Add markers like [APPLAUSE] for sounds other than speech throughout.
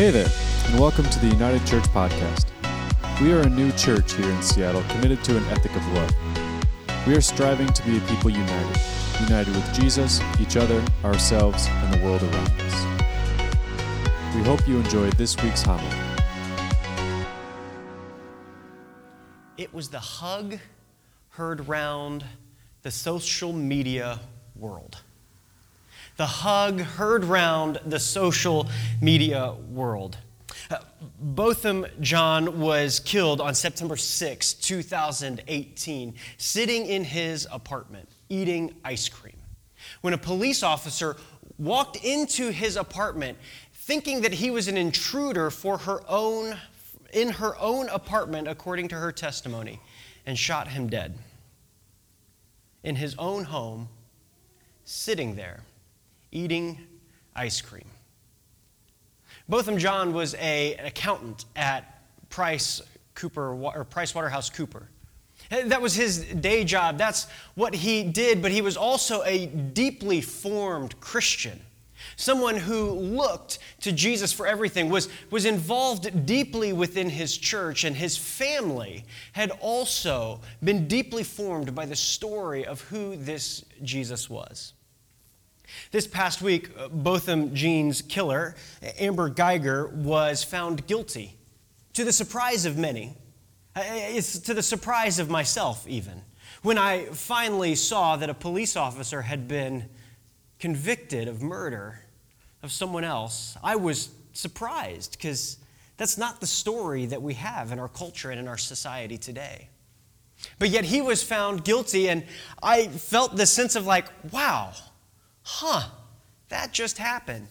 Hey there, and welcome to the United Church Podcast. We are a new church here in Seattle committed to an ethic of love. We are striving to be a people united, united with Jesus, each other, ourselves, and the world around us. We hope you enjoyed this week's homily. It was the hug heard round the social media world. The hug heard round the social media world. Uh, Botham Jean was killed on September 6, 2018, sitting in his apartment eating ice cream. When a police officer walked into his apartment thinking that he was an intruder for her own in her own apartment according to her testimony and shot him dead in his own home sitting there eating ice cream. Botham Jean was a, an accountant at Price Cooper or Price Waterhouse Cooper. That was his day job. That's what he did, but he was also a deeply formed Christian. Someone who looked to Jesus for everything, was, was involved deeply within his church, and his family had also been deeply formed by the story of who this Jesus was. This past week, uh, Botham Jean's killer, Amber Guyger, was found guilty, to the surprise of many. Uh, it's to the surprise of myself, even. When I finally saw that a police officer had been convicted of murder of someone else, I was surprised because that's not the story that we have in our culture and in our society today. But yet he was found guilty, and I felt this sense of like, wow, huh, that just happened.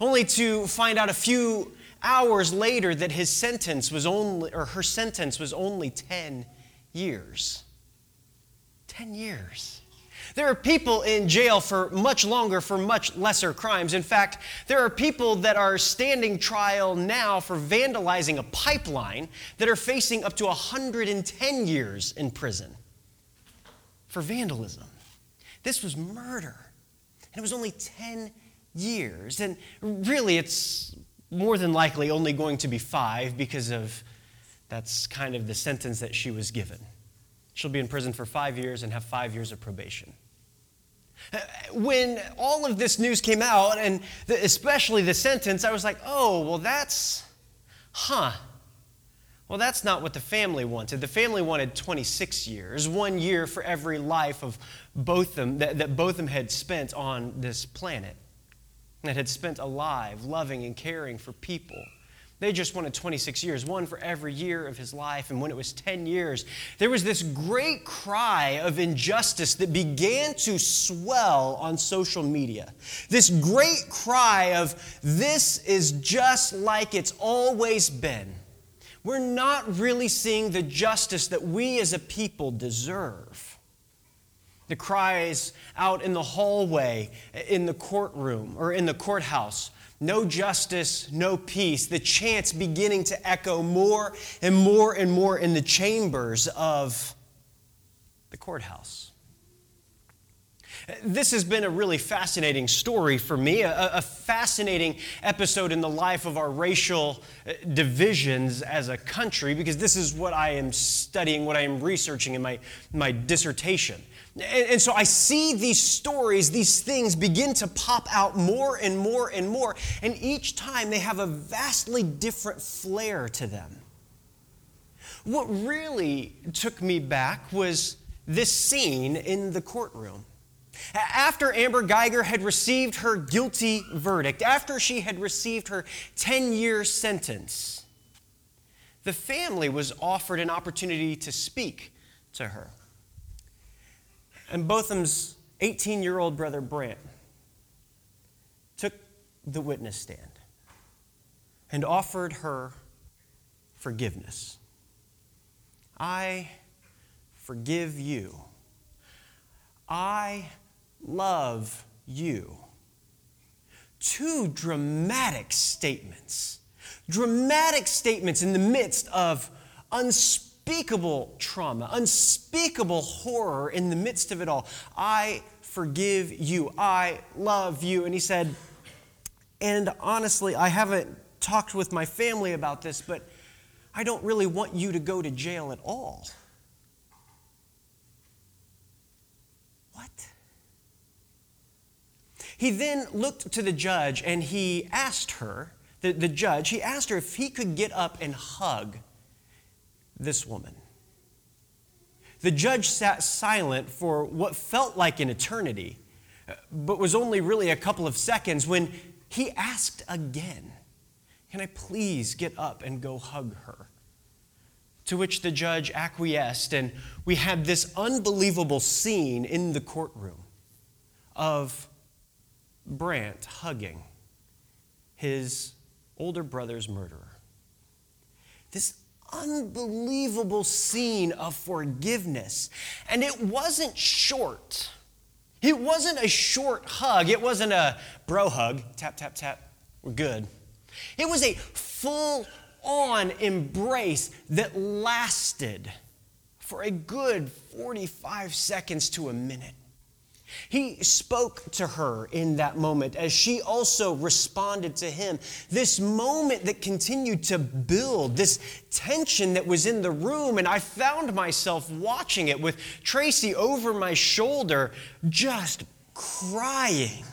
Only to find out a few hours later that his sentence was only, or her sentence was only 10 years. 10 years. There are people in jail for much longer for much lesser crimes. In fact, there are people that are standing trial now for vandalizing a pipeline that are facing up to 110 years in prison for vandalism. This was murder. And it was only 10 years. And really, it's more than likely only going to be five because of that's kind of the sentence that she was given. She'll be in prison for five years and have five years of probation. Uh, when all of this news came out, and especially the sentence, I was like, oh, well, that's, huh. Well, that's not what the family wanted. The family wanted 26 years, one year for every life of Botham that, that Botham had spent on this planet, that had spent alive, loving and caring for people. They just wanted 26 years, one for every year of his life. And when it was 10 years, there was this great cry of injustice that began to swell on social media. This great cry of, this is just like it's always been we're not really seeing the justice that we as a people deserve. The cries out in the hallway, in the courtroom, or in the courthouse no justice, no peace. The chants beginning to echo more and more and more in the chambers of the courthouse. This has been a really fascinating story for me, a, a, fascinating episode in the life of our racial uh, divisions as a country, because this is what I am studying, what I am researching in my, my dissertation. And, and so I see these stories, these things begin to pop out more and more and more, and each time they have a vastly different flair to them. What really took me back was this scene in the courtroom. After Amber Guyger had received her guilty verdict, after she had received her 10 year sentence, the family was offered an opportunity to speak to her. And Botham's 18 year old brother, Brant, took the witness stand and offered her forgiveness. I forgive you. I love you. Two dramatic statements. Dramatic statements in the midst of unspeakable trauma, unspeakable horror in the midst of it all. I forgive you. I love you. And he said, and honestly, I haven't talked with my family about this, but I don't really want you to go to jail at all. What? He then looked to the judge and he asked her, the, the judge, he asked her if he could get up and hug this woman. The judge sat silent for what felt like an eternity, but was only really a couple of seconds when he asked again, Can I please get up and go hug her? To which the judge acquiesced, and we had this unbelievable scene in the courtroom of Brant hugging his older brother's murderer. This unbelievable scene of forgiveness. And it wasn't short. It wasn't a short hug. It wasn't a bro hug, tap, tap, tap, we're good. It was a full on embrace that lasted for a good 45 seconds to a minute. He spoke to her in that moment as she also responded to him. This moment that continued to build, this tension that was in the room, and I found myself watching it with Tracy over my shoulder, just crying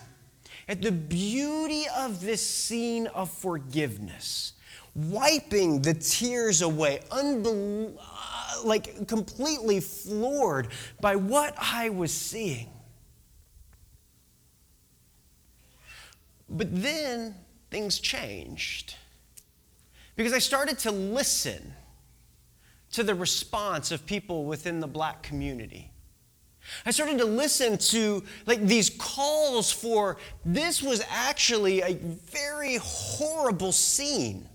at the beauty of this scene of forgiveness, wiping the tears away, unbel- uh, like completely floored by what I was seeing. But then things changed because I started to listen to the response of people within the black community. I started to listen to like these calls for this was actually a very horrible scene.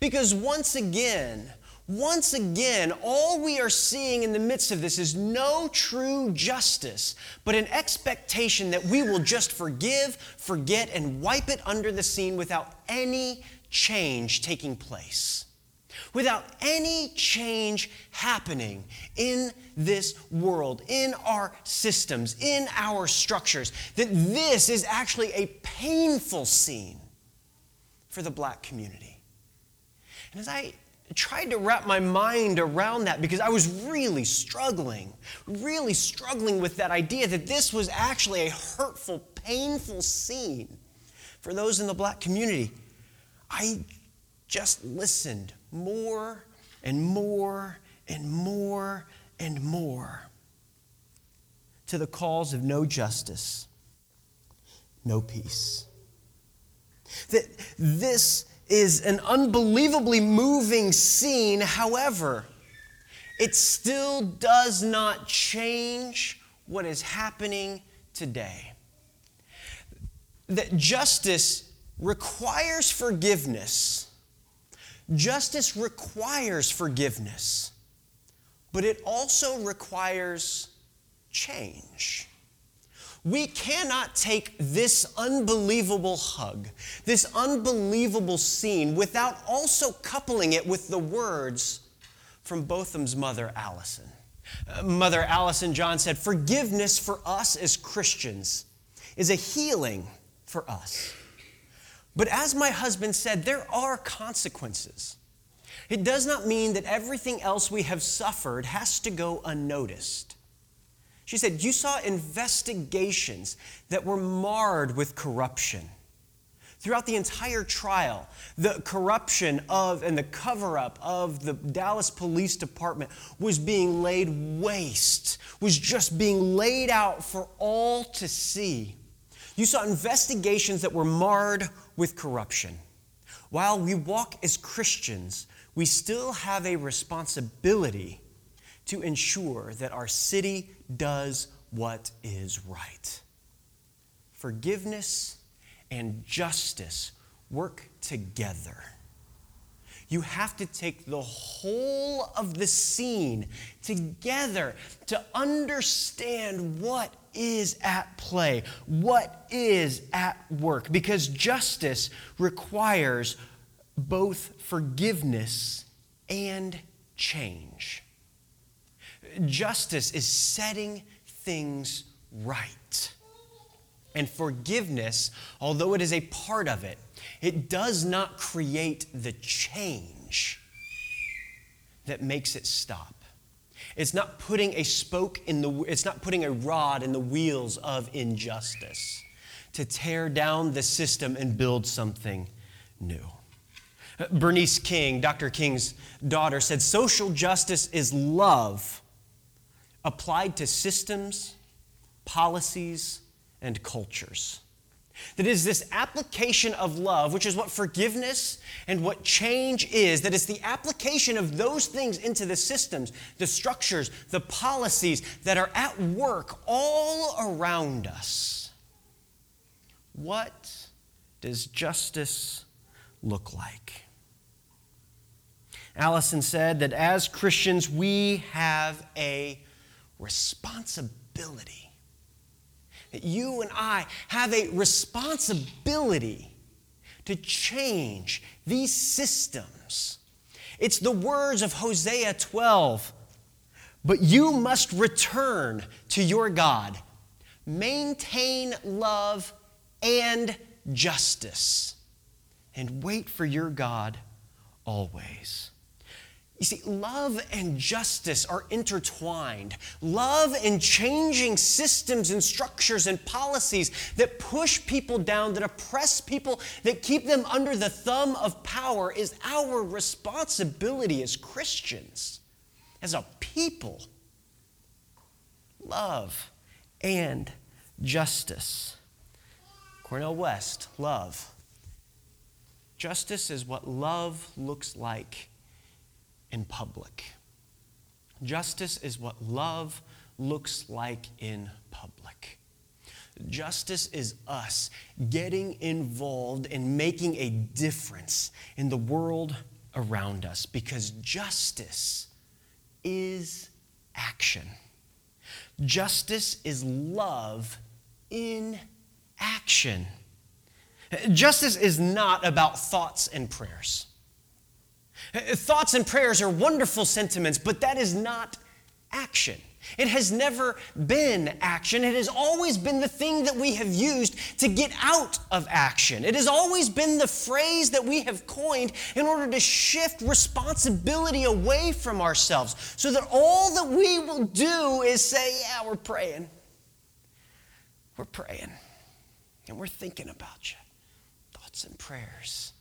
Because once again, once again, all we are seeing in the midst of this is no true justice, but an expectation that we will just forgive, forget, and wipe it under the scene without any change taking place. Without any change happening in this world, in our systems, in our structures, that this is actually a painful scene for the black community. And as I tried to wrap my mind around that because I was really struggling, really struggling with that idea that this was actually a hurtful, painful scene for those in the black community. I just listened more and more and more and more to the calls of no justice, no peace. That this is an unbelievably moving scene. However, it still does not change what is happening today. That justice requires forgiveness. Justice requires forgiveness, but it also requires change. We cannot take this unbelievable hug, this unbelievable scene, without also coupling it with the words from Botham's mother, Allison. Uh, mother Allison Jean said, Forgiveness for us as Christians is a healing for us. But as my husband said, there are consequences. It does not mean that everything else we have suffered has to go unnoticed. She said, You saw investigations that were marred with corruption. Throughout the entire trial, the corruption of and the cover up of the Dallas Police Department was being laid waste, was just being laid out for all to see. You saw investigations that were marred with corruption. While we walk as Christians, we still have a responsibility to ensure that our city does what is right. Forgiveness and justice work together. You have to take the whole of the scene together to understand what is at play, what is at work, because justice requires both forgiveness and change justice is setting things right. And forgiveness, although it is a part of it, it does not create the change that makes it stop. It's not putting a spoke in the it's not putting a rod in the wheels of injustice to tear down the system and build something new. Bernice King, Dr. King's daughter, said social justice is love applied to systems, policies, and cultures. That is this application of love, which is what forgiveness and what change is, that is the application of those things into the systems, the structures, the policies that are at work all around us. What does justice look like? Allison said that as Christians, we have a responsibility. That you and I have a responsibility to change these systems. It's the words of Hosea 12. But you must return to your God, maintain love and justice, and wait for your God always. You see, love and justice are intertwined. Love and changing systems and structures and policies that push people down, that oppress people, that keep them under the thumb of power is our responsibility as Christians, as a people. Love and justice. Cornel West, love. Justice is what love looks like in public. Justice is what love looks like in public. Justice is us getting involved in making a difference in the world around us because justice is action. Justice is love in action. Justice is not about thoughts and prayers. Uh, thoughts and prayers are wonderful sentiments, but that is not action. It has never been action. It has always been the thing that we have used to get out of action. It has always been the phrase that we have coined in order to shift responsibility away from ourselves so that all that we will do is say, Yeah, we're praying. We're praying. And we're thinking about you. Thoughts and prayers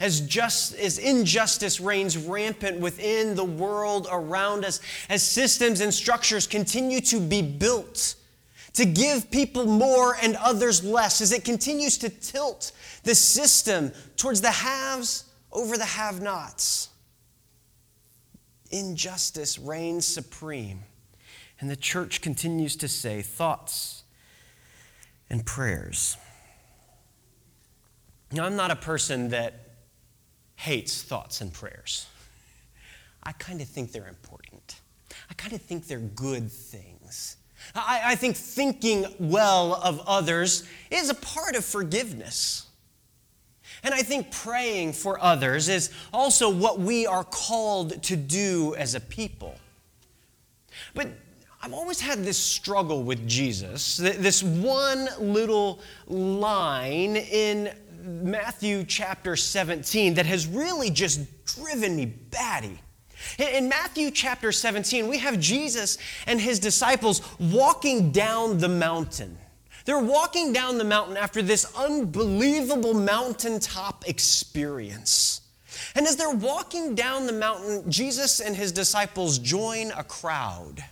as, just, as injustice reigns rampant within the world around us, as systems and structures continue to be built to give people more and others less, as it continues to tilt the system towards the haves over the have nots. Injustice reigns supreme, and the church continues to say thoughts and prayers. Now, I'm not a person that hates thoughts and prayers. I kind of think they're important. I kind of think they're good things. I, I, think thinking well of others is a part of forgiveness. And I think praying for others is also what we are called to do as a people. But I've always had this struggle with Jesus, this one little line in Matthew chapter 17 that has really just driven me batty. In Matthew chapter 17, we have Jesus and his disciples walking down the mountain. They're walking down the mountain after this unbelievable mountaintop experience. And as they're walking down the mountain, Jesus and his disciples join a crowd.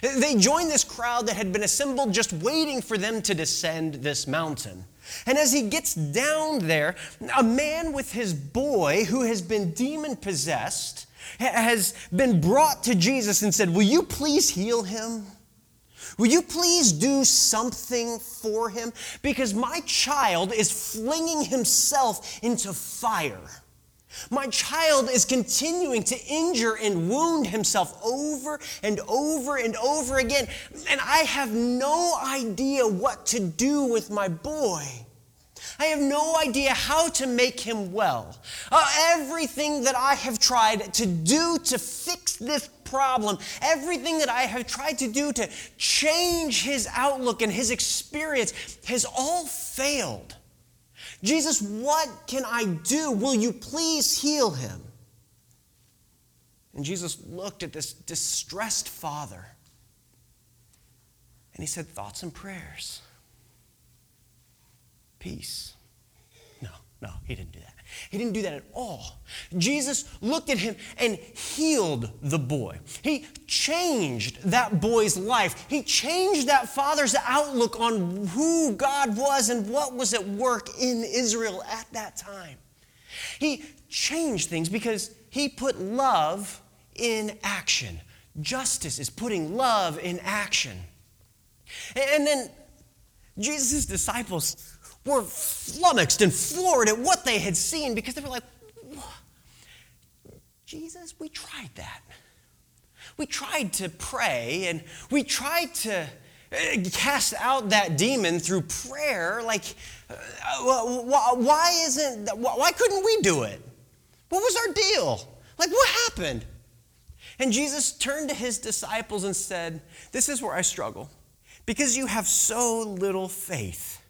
They join this crowd that had been assembled just waiting for them to descend this mountain. And as he gets down there, a man with his boy who has been demon possessed has been brought to Jesus and said, Will you please heal him? Will you please do something for him? Because my child is flinging himself into fire. My child is continuing to injure and wound himself over and over and over again, and I have no idea what to do with my boy. I have no idea how to make him well. Uh, everything that I have tried to do to fix this problem, everything that I have tried to do to change his outlook and his experience has all failed. Jesus, what can I do? Will you please heal him? And Jesus looked at this distressed father and he said, Thoughts and prayers. Peace. No, no, he didn't do that. He didn't do that at all. Jesus looked at him and healed the boy. He changed that boy's life. He changed that father's outlook on who God was and what was at work in Israel at that time. He changed things because he put love in action. Justice is putting love in action. And then Jesus' disciples were flummoxed and floored at what they had seen because they were like, Jesus, we tried that. We tried to pray and we tried to uh, cast out that demon through prayer. Like, uh, why isn't, why couldn't we do it? What was our deal? Like, what happened? And Jesus turned to his disciples and said, This is where I struggle because you have so little faith.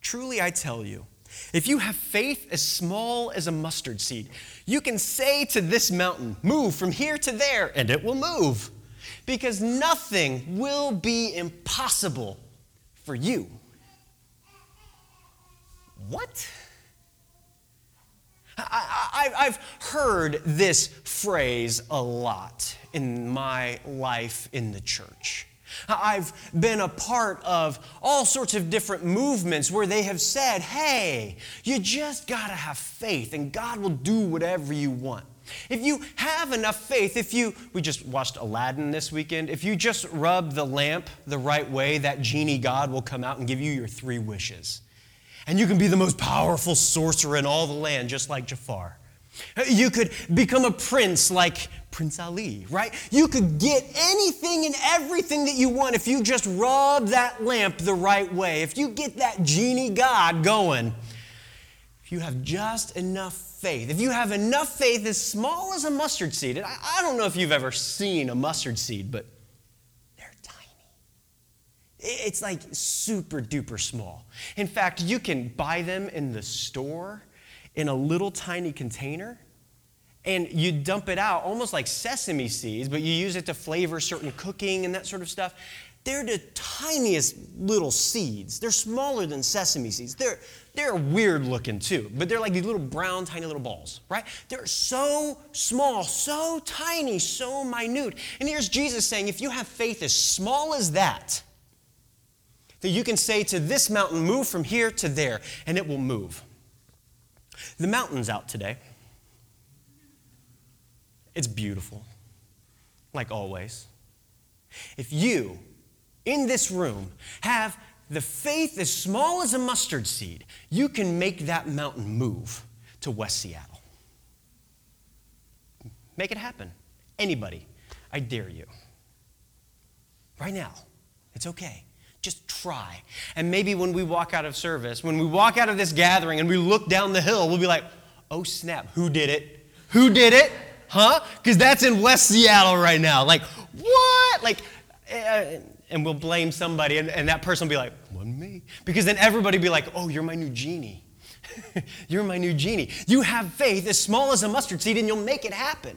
Truly, I tell you, if you have faith as small as a mustard seed, you can say to this mountain, Move from here to there, and it will move. Because nothing will be impossible for you. What? I, have heard this phrase a lot in my life in the church. I've been a part of all sorts of different movements where they have said, hey, you just got to have faith and God will do whatever you want. If you have enough faith, if you, we just watched Aladdin this weekend, if you just rub the lamp the right way, that genie God will come out and give you your three wishes. And you can be the most powerful sorcerer in all the land, just like Jafar. You could become a prince like Prince Ali, right? You could get anything and everything that you want if you just rub that lamp the right way. If you get that genie God going, if you have just enough faith, if you have enough faith as small as a mustard seed, and I, I don't know if you've ever seen a mustard seed, but they're tiny. It's like super duper small. In fact, you can buy them in the store in a little tiny container and you dump it out almost like sesame seeds, but you use it to flavor certain cooking and that sort of stuff. They're the tiniest little seeds. They're smaller than sesame seeds. They're, they're weird looking too, but they're like these little brown, tiny little balls, right? They're so small, so tiny, so minute. And here's Jesus saying if you have faith as small as that, that you can say to this mountain, move from here to there, and it will move. The mountain's out today. It's beautiful, like always. If you, in this room, have the faith as small as a mustard seed, you can make that mountain move to West Seattle. Make it happen. Anybody, I dare you. Right now, it's okay. Just try. And maybe when we walk out of service, when we walk out of this gathering and we look down the hill, we'll be like, oh snap, who did it? Who did it? Huh? Because that's in West Seattle right now. Like, what? Like, uh, and we'll blame somebody, and, and that person will be like, wasn't me. Because then everybody will be like, oh, you're my new genie. [LAUGHS] you're my new genie. You have faith as small as a mustard seed, and you'll make it happen.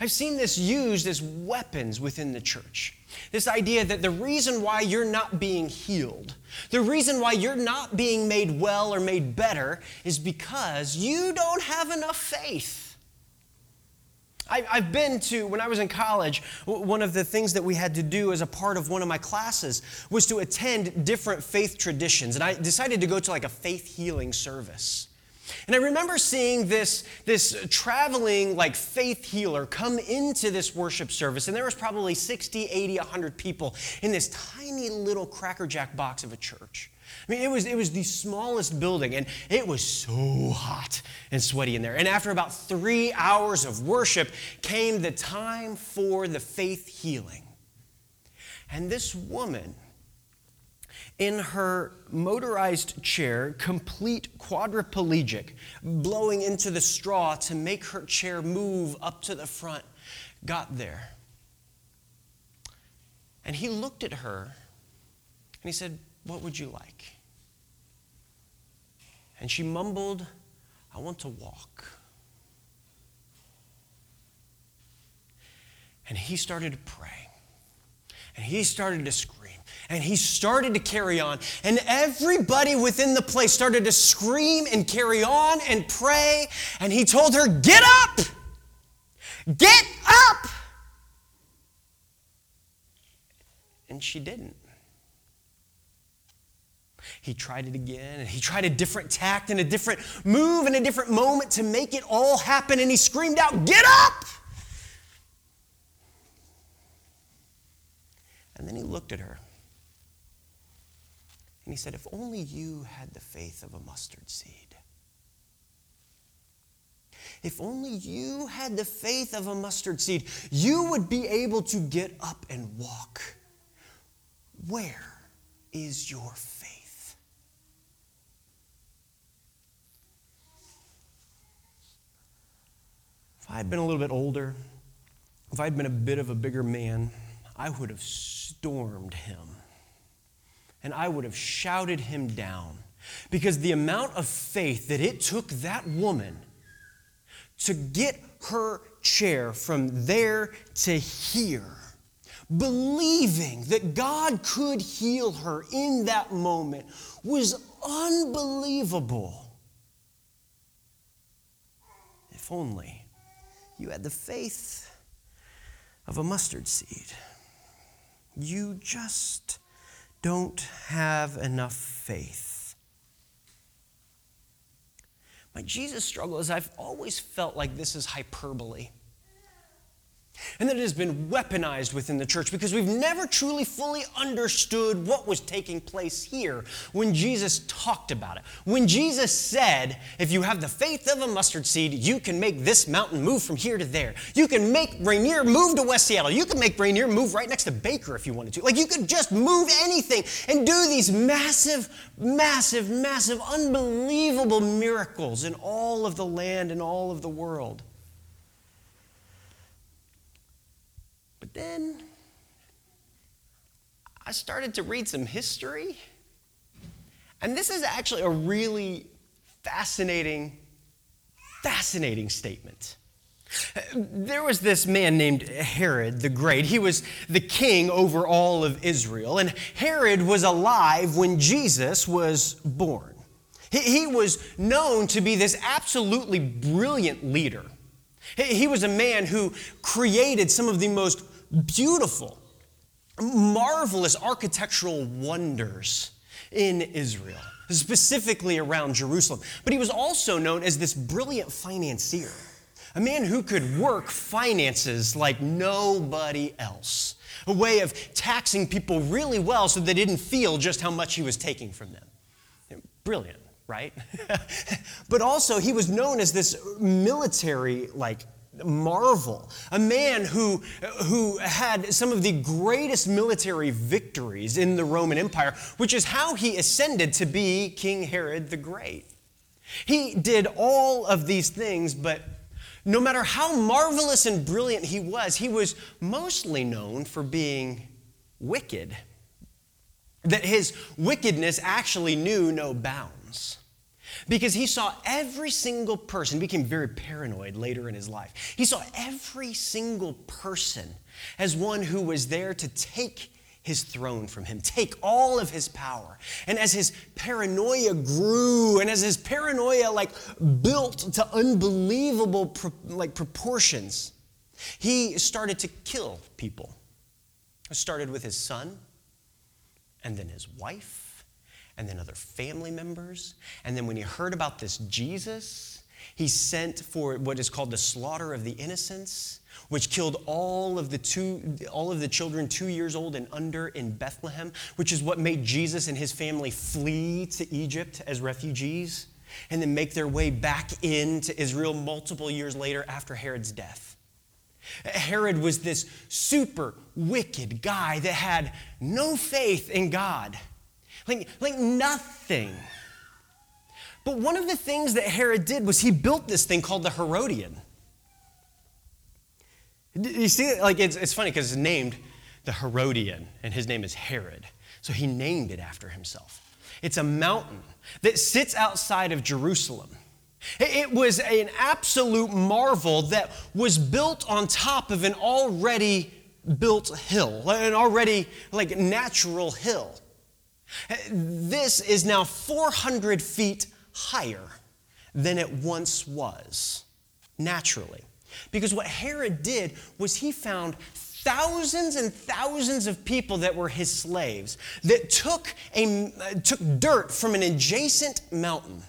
I've seen this used as weapons within the church. This idea that the reason why you're not being healed, the reason why you're not being made well or made better, is because you don't have enough faith. I've been to, when I was in college, one of the things that we had to do as a part of one of my classes was to attend different faith traditions. And I decided to go to like a faith healing service. And I remember seeing this, this traveling like faith healer come into this worship service, and there was probably 60, 80, 100 people in this tiny little crackerjack box of a church. I mean, it was, it was the smallest building, and it was so hot and sweaty in there. And after about three hours of worship came the time for the faith healing. And this woman, in her motorized chair, complete quadriplegic, blowing into the straw to make her chair move up to the front, got there. And he looked at her and he said, What would you like? And she mumbled, I want to walk. And he started to pray. And he started to scream. And he started to carry on. And everybody within the place started to scream and carry on and pray. And he told her, Get up! Get up! And she didn't. He tried it again, and he tried a different tact and a different move and a different moment to make it all happen. And he screamed out, Get up! And then he looked at her. And he said, If only you had the faith of a mustard seed. If only you had the faith of a mustard seed, you would be able to get up and walk. Where is your faith? If I had been a little bit older, if I'd been a bit of a bigger man, I would have stormed him and I would have shouted him down because the amount of faith that it took that woman to get her chair from there to here, believing that God could heal her in that moment, was unbelievable. If only you had the faith of a mustard seed. You just don't have enough faith. My Jesus struggle is I've always felt like this is hyperbole and that it has been weaponized within the church because we've never truly fully understood what was taking place here when Jesus talked about it. When Jesus said, If you have the faith of a mustard seed, you can make this mountain move from here to there. You can make Rainier move to West Seattle. You can make Rainier move right next to Baker if you wanted to. Like you could just move anything and do these massive, massive, massive, unbelievable miracles in all of the land and all of the world. But then I started to read some history. And this is actually a really fascinating, fascinating statement. There was this man named Herod the Great. He was the king over all of Israel. And Herod was alive when Jesus was born. He, was known to be this absolutely brilliant leader. He was a man who created some of the most beautiful, marvelous architectural wonders in Israel, specifically around Jerusalem. But he was also known as this brilliant financier, a man who could work finances like nobody else, a way of taxing people really well so they didn't feel just how much he was taking from them. Brilliant, right? [LAUGHS] but also, he was known as this military like marvel, a man who, who had some of the greatest military victories in the Roman Empire, which is how he ascended to be King Herod the Great. He did all of these things, but no matter how marvelous and brilliant he was, he was mostly known for being wicked. That his wickedness actually knew no bounds because he saw every single person, became very paranoid later in his life. He saw every single person as one who was there to take his throne from him, take all of his power. And as his paranoia grew and as his paranoia like built to unbelievable like proportions, he started to kill people. It started with his son and then his wife and then other family members. And then when he heard about this Jesus, he sent for what is called the slaughter of the innocents, which killed all of the two all of the children 2 years old and under in Bethlehem, which is what made Jesus and his family flee to Egypt as refugees and then make their way back into Israel multiple years later after Herod's death. Herod was this super wicked guy that had no faith in God like, like nothing. But one of the things that Herod did was he built this thing called the Herodian. You see, like it's, it's funny because it's named the Herodian, and his name is Herod. So he named it after himself. It's a mountain that sits outside of Jerusalem. It was an absolute marvel that was built on top of an already built hill, an already like natural hill. This is now 400 feet higher than it once was, naturally. Because what Herod did was he found thousands and thousands of people that were his slaves that took, a, took dirt from an adjacent mountain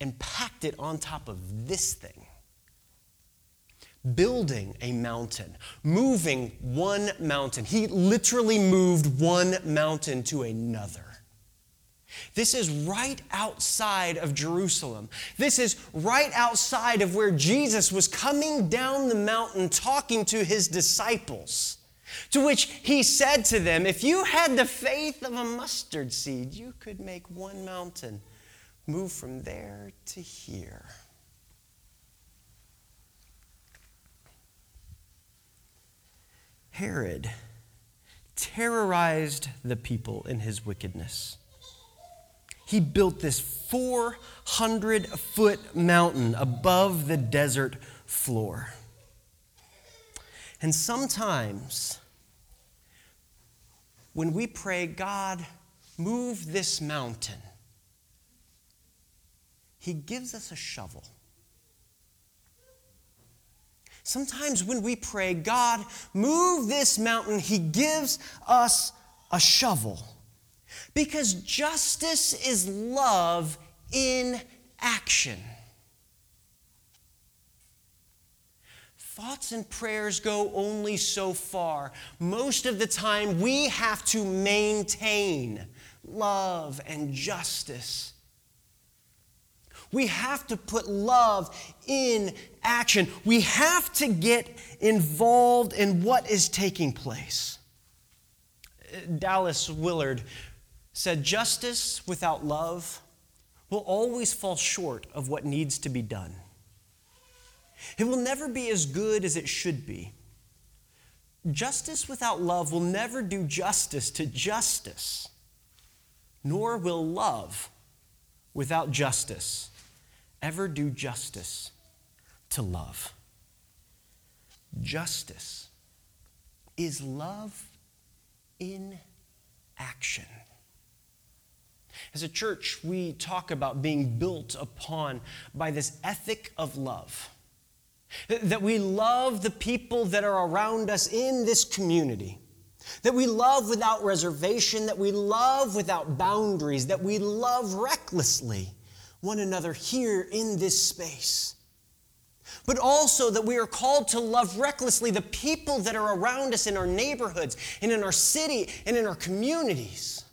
and packed it on top of this thing. Building a mountain, moving one mountain. He literally moved one mountain to another. This is right outside of Jerusalem. This is right outside of where Jesus was coming down the mountain talking to his disciples. To which he said to them, If you had the faith of a mustard seed, you could make one mountain move from there to here. Herod terrorized the people in his wickedness he built this 400 foot mountain above the desert floor. And sometimes, when we pray, God, move this mountain, He gives us a shovel. Sometimes when we pray, God, move this mountain, He gives us a shovel. Because justice is love in action. Thoughts and prayers go only so far. Most of the time, we have to maintain love and justice. We have to put love in action. We have to get involved in what is taking place. Dallas Willard said, Justice without love will always fall short of what needs to be done. It will never be as good as it should be. Justice without love will never do justice to justice, nor will love without justice ever do justice to love. Justice is love in action. As a church, we talk about being built upon by this ethic of love. That we love the people that are around us in this community. That we love without reservation, that we love without boundaries, that we love recklessly one another here in this space. But also that we are called to love recklessly the people that are around us in our neighborhoods and in our city and in our communities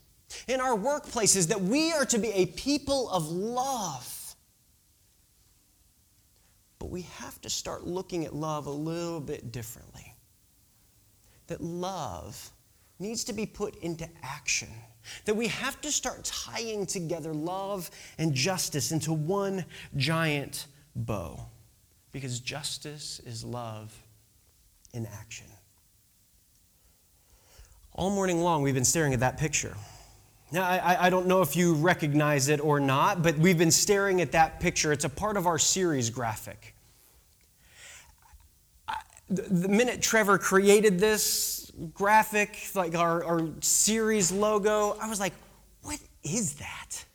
in our workplaces that we are to be a people of love. But we have to start looking at love a little bit differently. That love needs to be put into action. That we have to start tying together love and justice into one giant bow. Because justice is love in action. All morning long, we've been staring at that picture. Now, I, I, don't know if you recognize it or not, but we've been staring at that picture. It's a part of our series graphic. The minute Trevor created this graphic, like our, our series logo, I was like, what is that?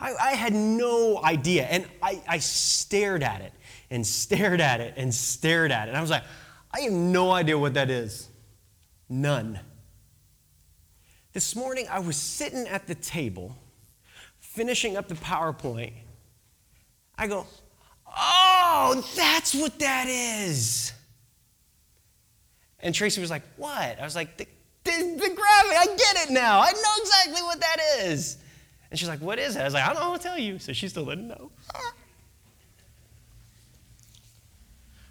I, I had no idea. And I, I stared at it and stared at it and stared at it. And I was like, I have no idea what that is. None. This morning, I was sitting at the table, finishing up the PowerPoint. I go, Oh, that's what that is. And Tracy was like, What? I was like, The, the, the graphic, I get it now. I know exactly what that is. And she's like, What is it? I was like, I don't know, I'll tell you. So she still didn't know.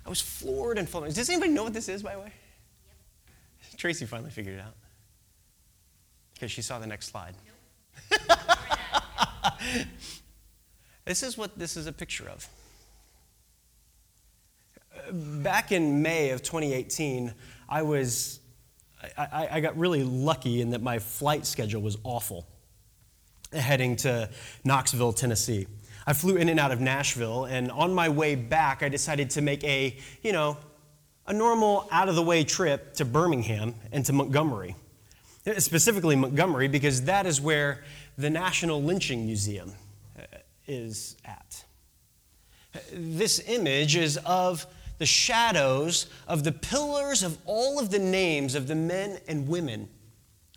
I was floored and floored. Does anybody know what this is, by the way? Yep. Tracy finally figured it out. Because she saw the next slide. [LAUGHS] this is what this is a picture of. back in May of 2018, I was I, I, got really lucky in that my flight schedule was awful heading to Knoxville, Tennessee. I flew in and out of Nashville, and on my way back, I decided to make a, you know, a normal out of the way trip to Birmingham and to Montgomery. Specifically, Montgomery, because that is where the National Lynching Museum uh, is at. This image is of the shadows of the pillars of all of the names of the men and women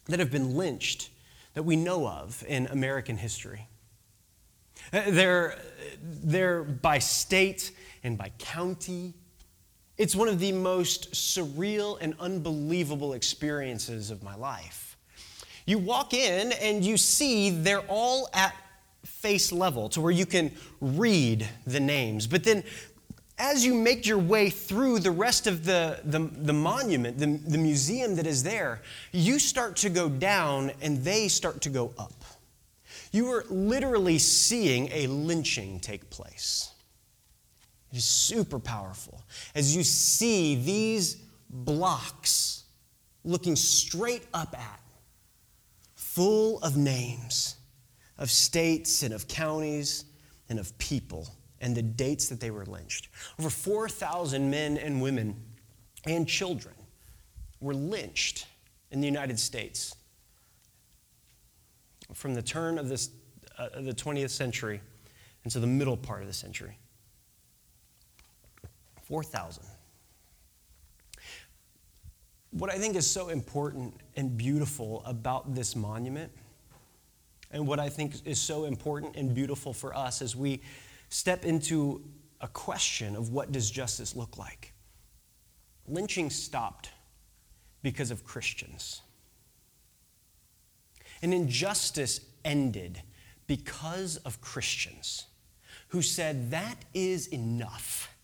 that have been lynched that we know of in American history. Uh, they're, they're by state and by county. It's one of the most surreal and unbelievable experiences of my life. You walk in and you see they're all at face level to where you can read the names. But then as you make your way through the rest of the, the, the, monument, the, the museum that is there, you start to go down and they start to go up. You are literally seeing a lynching take place. It is super powerful. As you see these blocks looking straight up at, full of names, of states and of counties and of people and the dates that they were lynched. Over 4,000 men and women and children were lynched in the United States from the turn of this, uh, the 20th century into the middle part of the century. 4,000. What I think is so important and beautiful about this monument, and what I think is so important and beautiful for us as we step into a question of what does justice look like. Lynching stopped because of Christians. An injustice ended because of Christians who said, That is enough.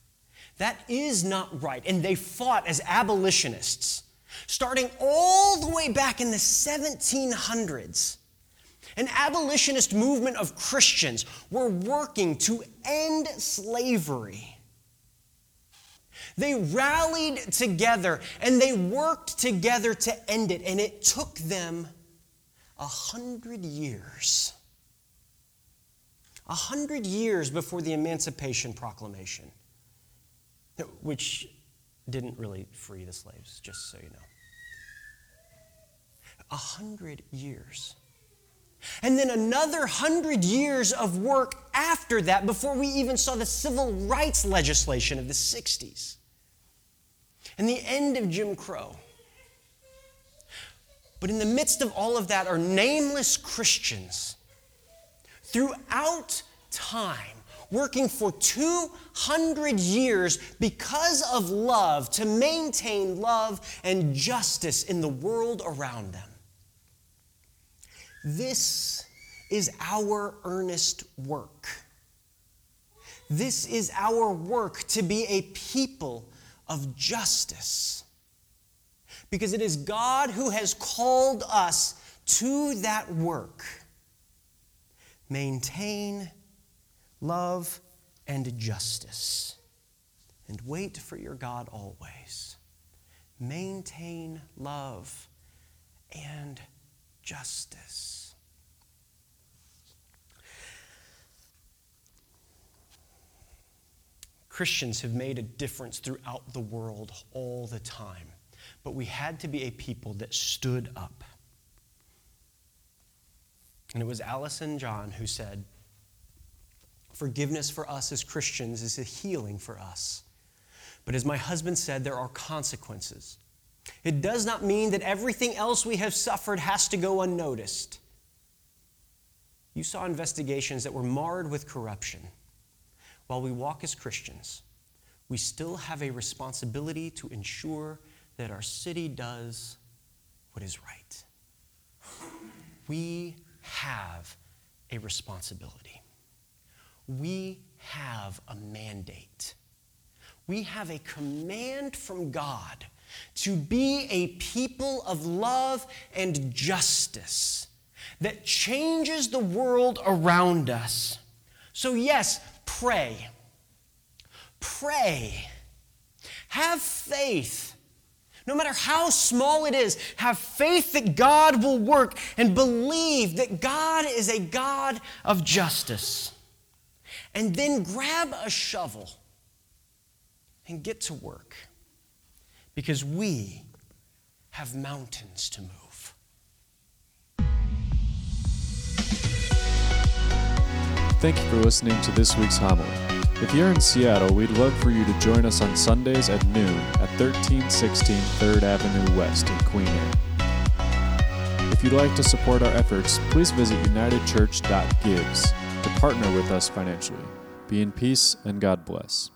That is not right. And they fought as abolitionists, starting all the way back in the 1700s an abolitionist movement of Christians were working to end slavery. They rallied together and they worked together to end it, and it took them a hundred years. A hundred years before the Emancipation Proclamation, which didn't really free the slaves, just so you know. A hundred years. And then another hundred years of work after that before we even saw the civil rights legislation of the 60s. And the end of Jim Crow. But in the midst of all of that are nameless Christians throughout time working for 200 years because of love to maintain love and justice in the world around them. This is our earnest work. This is our work to be a people of justice. Because it is God who has called us to that work. Maintain love and justice. And wait for your God always. Maintain love and justice. Christians have made a difference throughout the world all the time, but we had to be a people that stood up. And it was Allison Jean who said, Forgiveness for us as Christians is a healing for us. But as my husband said, there are consequences. It does not mean that everything else we have suffered has to go unnoticed. You saw investigations that were marred with corruption. While we walk as Christians, we still have a responsibility to ensure that our city does what is right. We have a responsibility. We have a mandate. We have a command from God to be a people of love and justice that changes the world around us. So, yes, pray. Pray. have faith. No matter how small it is, have faith that God will work and believe that God is a God of justice. And then grab a shovel and get to work because we have mountains to move. Thank you for listening to this week's homily. If you're in Seattle, we'd love for you to join us on Sundays at noon at 1316 3rd Avenue West in Queen Anne. If you'd like to support our efforts, please visit unitedchurch.gives to partner with us financially. Be in peace and God bless.